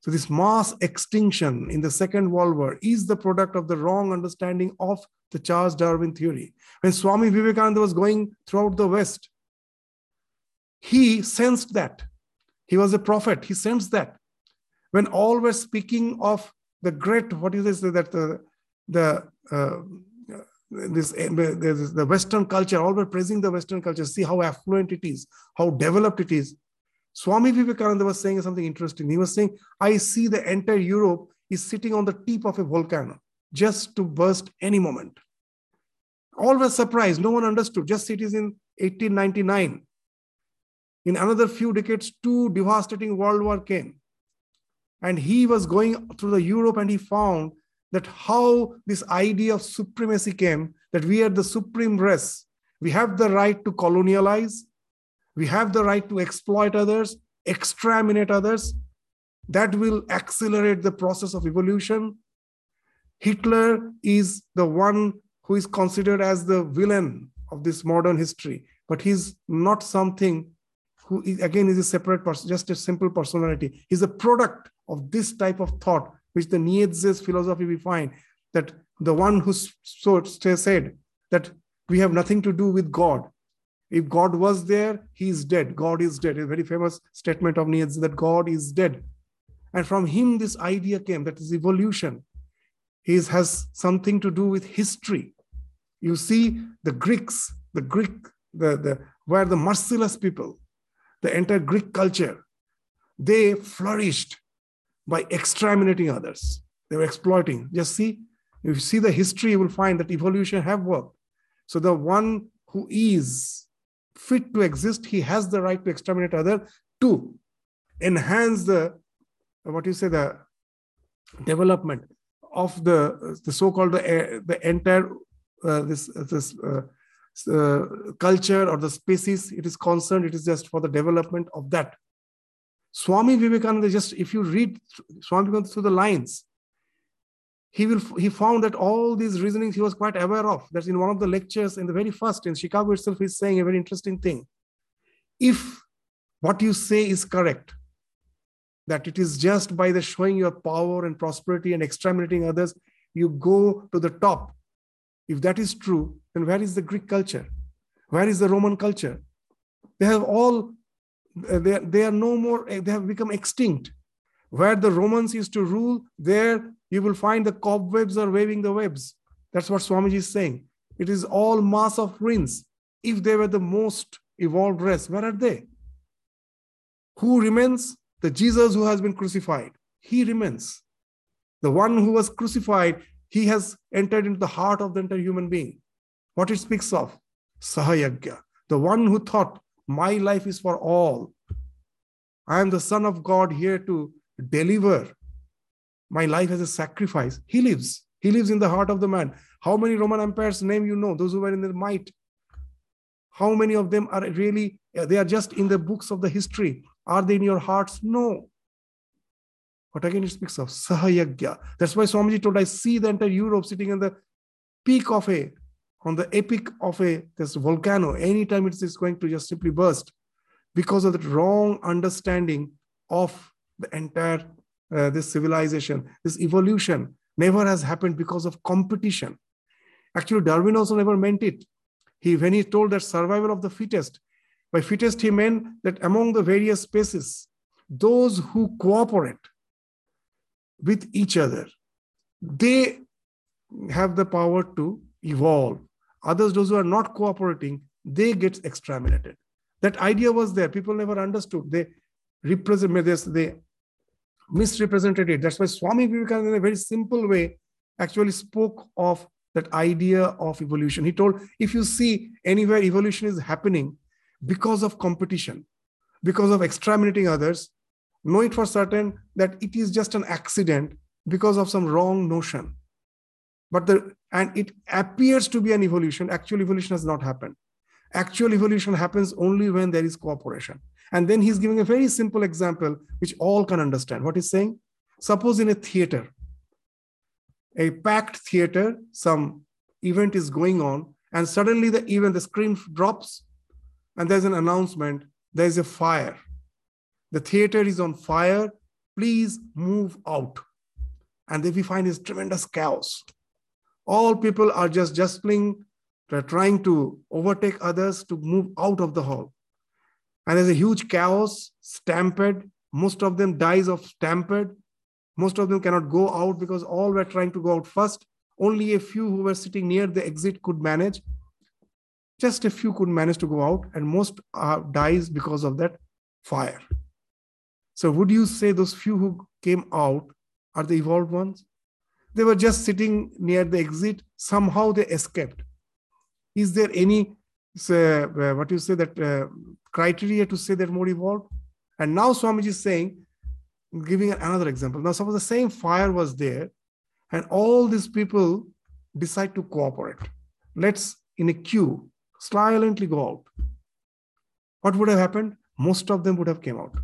[SPEAKER 1] So this mass extinction in the Second World War is the product of the wrong understanding of the Charles Darwin theory. When Swami Vivekananda was going throughout the West, he sensed that. He was a prophet. He sensed that. When all were speaking of the great, what is this, that the, the uh, this, this the Western culture, all were praising the Western culture. See how affluent it is, how developed it is. Swami Vivekananda was saying something interesting. He was saying, I see the entire Europe is sitting on the tip of a volcano, just to burst any moment. All were surprised. No one understood. Just it is in 1899. In another few decades, two devastating world war came. And he was going through the Europe and he found that how this idea of supremacy came, that we are the supreme race. We have the right to colonialize. We have the right to exploit others, exterminate others. That will accelerate the process of evolution. Hitler is the one who is considered as the villain of this modern history, but he's not something who is, again is a separate person, just a simple personality. He's a product of this type of thought, which the Nietzsche's philosophy we find that the one who so said that we have nothing to do with God. If God was there, he is dead. God is dead. A very famous statement of Nietzsche that God is dead. And from him, this idea came that is evolution. He has something to do with history. You see, the Greeks, the Greek, the, the were the merciless people the entire Greek culture, they flourished by exterminating others. They were exploiting. Just see, if you see the history, you will find that evolution have worked. So the one who is fit to exist, he has the right to exterminate other to enhance the what you say the development of the the so-called the, the entire uh, this this uh, uh, culture or the species it is concerned, it is just for the development of that. Swami Vivekananda, just if you read Swami Vivekananda through the lines, he will he found that all these reasonings he was quite aware of. That's in one of the lectures in the very first in Chicago itself, he's saying a very interesting thing. If what you say is correct, that it is just by the showing your power and prosperity and exterminating others, you go to the top. If that is true, then where is the Greek culture? Where is the Roman culture? They have all, uh, they, they are no more, uh, they have become extinct. Where the Romans used to rule, there you will find the cobwebs are waving the webs. That's what Swamiji is saying. It is all mass of ruins. If they were the most evolved race, where are they? Who remains? The Jesus who has been crucified. He remains. The one who was crucified, he has entered into the heart of the entire human being. What it speaks of? Sahayagya, the one who thought, My life is for all. I am the Son of God here to deliver my life as a sacrifice. He lives. He lives in the heart of the man. How many Roman empires name you know? Those who were in the might. How many of them are really, they are just in the books of the history. Are they in your hearts? No. But again, it speaks of Sahayagya. That's why Swamiji told, I see the entire Europe sitting in the peak of a, on the epic of a this volcano. Anytime it is going to just simply burst because of the wrong understanding of the entire uh, this civilization, this evolution never has happened because of competition. Actually, Darwin also never meant it. He, when he told that survival of the fittest, by fittest he meant that among the various species, those who cooperate, with each other. They have the power to evolve. Others, those who are not cooperating, they get exterminated. That idea was there. People never understood. They represent this, they misrepresented it. That's why Swami Vivekananda, in a very simple way, actually spoke of that idea of evolution. He told, if you see anywhere evolution is happening because of competition, because of exterminating others, know it for certain that it is just an accident because of some wrong notion but the and it appears to be an evolution actual evolution has not happened Actual evolution happens only when there is cooperation. And then he's giving a very simple example, which all can understand. What he's saying? Suppose in a theater, a packed theater, some event is going on, and suddenly the event, the screen drops, and there's an announcement there's a fire. The theater is on fire. Please move out. And then we find this tremendous chaos. All people are just jostling, they're trying to overtake others to move out of the hall. And there's a huge chaos, stampede. Most of them dies of stampede. Most of them cannot go out because all were trying to go out first. Only a few who were sitting near the exit could manage. Just a few could manage to go out, and most uh, dies because of that fire. So, would you say those few who came out are the evolved ones? They were just sitting near the exit. Somehow they escaped. Is there any, say, uh, what you say, that uh, criteria to say they're more evolved? And now Swamiji is saying, giving another example. Now, suppose the same fire was there, and all these people decide to cooperate. Let's, in a queue, silently go out. What would have happened? Most of them would have came out.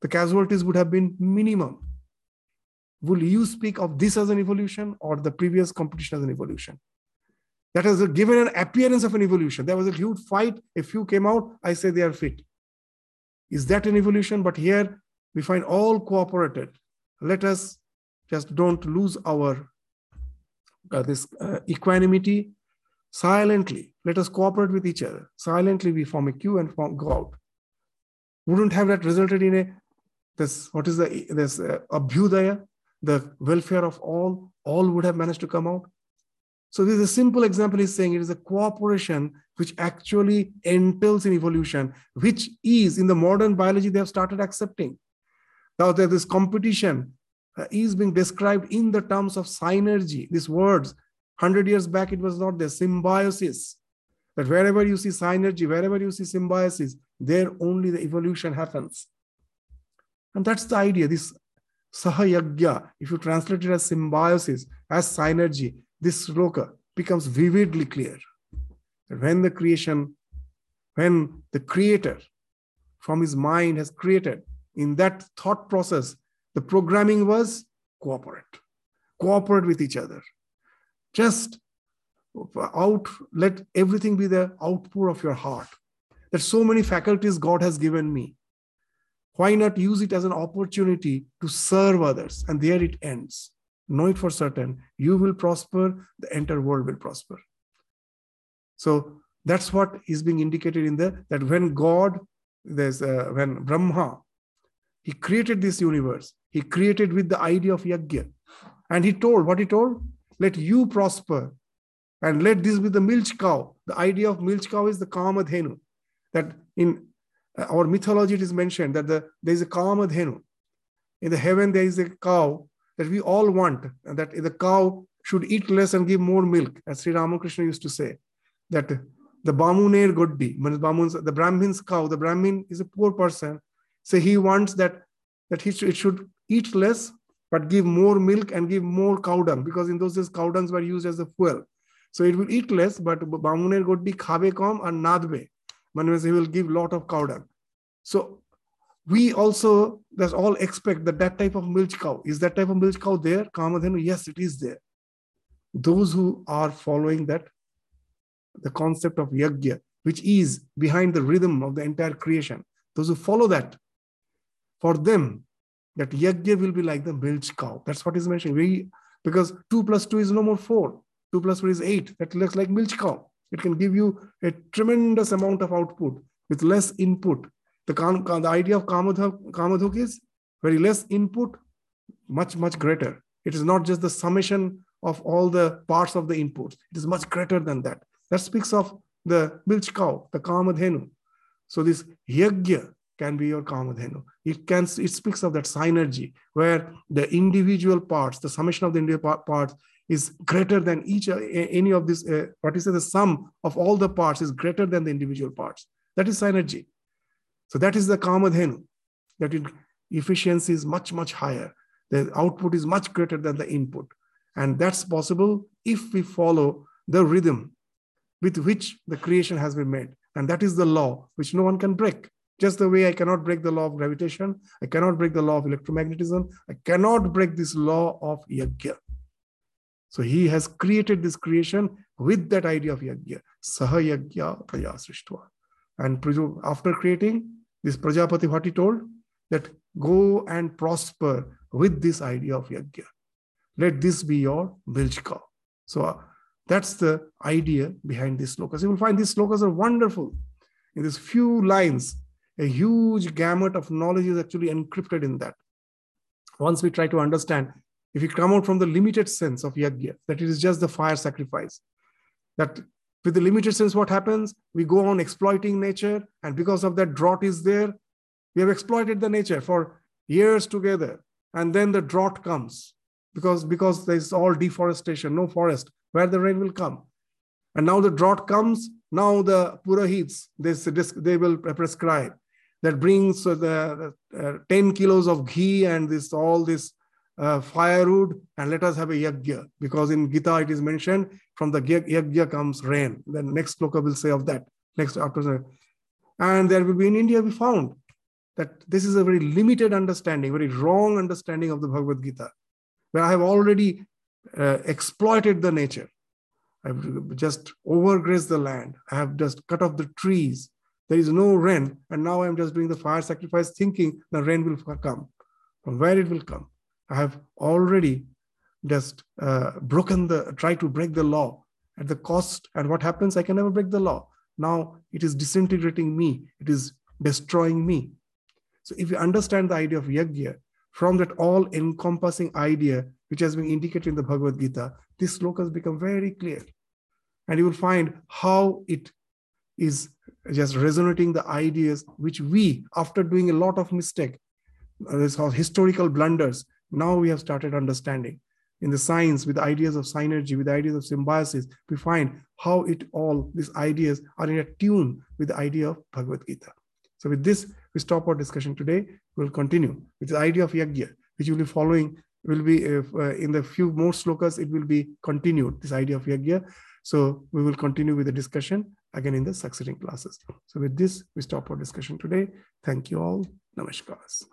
[SPEAKER 1] The casualties would have been minimum. Will you speak of this as an evolution or the previous competition as an evolution? That has given an appearance of an evolution. There was a huge fight. A few came out. I say they are fit. Is that an evolution? But here we find all cooperated. Let us just don't lose our uh, this uh, equanimity silently. Let us cooperate with each other. Silently, we form a queue and form, go out. Wouldn't have that resulted in a this what is the this uh, abhyudaya, the welfare of all? All would have managed to come out. So this is a simple example. He's saying it is a cooperation which actually entails in evolution, which is in the modern biology they have started accepting. Now that this competition uh, is being described in the terms of synergy. These words 100 years back, it was not there. Symbiosis. That wherever you see synergy, wherever you see symbiosis, there only the evolution happens. And that's the idea. This sahayagya, if you translate it as symbiosis, as synergy, this sloka becomes vividly clear. That when the creation, when the creator from his mind has created, in that thought process, the programming was cooperate, cooperate with each other, just out, let everything be the outpour of your heart. There's so many faculties God has given me. Why not use it as an opportunity to serve others? And there it ends. Know it for certain. You will prosper, the entire world will prosper. So that's what is being indicated in the that when God, there's when Brahma, he created this universe. He created with the idea of yajna, and he told what he told let you prosper and let this be the milch cow. The idea of milch cow is the Kamadhenu. That in uh, our mythology it is mentioned that the, there is a Kamadhenu. In the heaven there is a cow that we all want, and that the cow should eat less and give more milk, as Sri Ramakrishna used to say. That the Bamuner Goddi, the Brahmin's cow, the Brahmin is a poor person. So he wants that, that he should, it should eat less but give more milk and give more cow dung because in those days cow dungs were used as a fuel. So it will eat less, but Bamuner be khabe kom and nadbe. Means he will give lot of cow dung. So we also that's all expect that that type of milch cow is that type of milch cow there. Kamadhenu, yes, it is there. Those who are following that the concept of yagya, which is behind the rhythm of the entire creation, those who follow that, for them that yajna will be like the milch cow. That's what is mentioned. We because two plus two is no more four. Two plus four is eight. That looks like milch cow. It can give you a tremendous amount of output with less input. The, the idea of Kamadhuk is very less input, much, much greater. It is not just the summation of all the parts of the input. It is much greater than that. That speaks of the milch cow, the Kamadhenu. So this yajna can be your kamadhenu. It can it speaks of that synergy where the individual parts, the summation of the individual parts is greater than each uh, any of this. Uh, what is it? The sum of all the parts is greater than the individual parts. That is synergy. So that is the kamadhenu. That in efficiency is much much higher. The output is much greater than the input, and that's possible if we follow the rhythm with which the creation has been made. And that is the law which no one can break. Just the way I cannot break the law of gravitation, I cannot break the law of electromagnetism, I cannot break this law of yajna. So he has created this creation with that idea of yajna. Saha yajna praja srishtva. And after creating this Prajapati, what he told? That go and prosper with this idea of yajna. Let this be your Biljka. So uh, that's the idea behind these slokas. You will find these slokas are wonderful. In these few lines, a huge gamut of knowledge is actually encrypted in that. Once we try to understand, if we come out from the limited sense of yajna, that it is just the fire sacrifice, that with the limited sense, what happens? We go on exploiting nature, and because of that, drought is there. We have exploited the nature for years together, and then the drought comes because because there's all deforestation, no forest, where the rain will come. And now the drought comes. Now the Purohits, they, they will prescribe that brings the, uh, 10 kilos of ghee and this all this uh, firewood and let us have a yajna because in Gita it is mentioned from the yajna comes rain. Then next sloka will say of that next after and there will be in India we found that this is a very limited understanding, very wrong understanding of the Bhagavad Gita, where I have already uh, exploited the nature. I've just overgrazed the land. I have just cut off the trees. There is no rain, and now I'm just doing the fire sacrifice, thinking the rain will come. From where it will come? I have already just uh, broken the, try to break the law at the cost. And what happens? I can never break the law. Now it is disintegrating me. It is destroying me. So if you understand the idea of yajna from that all encompassing idea, which has been indicated in the Bhagavad Gita, these slokas become very clear. And you will find how it is just resonating the ideas which we, after doing a lot of mistake, uh, this historical blunders, now we have started understanding. In the science, with the ideas of synergy, with the ideas of symbiosis, we find how it all, these ideas are in a tune with the idea of Bhagavad Gita. So with this, we stop our discussion today. We'll continue with the idea of yajna, which will be following, will be uh, uh, in the few more slokas, it will be continued, this idea of yajna. So we will continue with the discussion again in the succeeding classes. So with this, we stop our discussion today. Thank you all. Namaskars.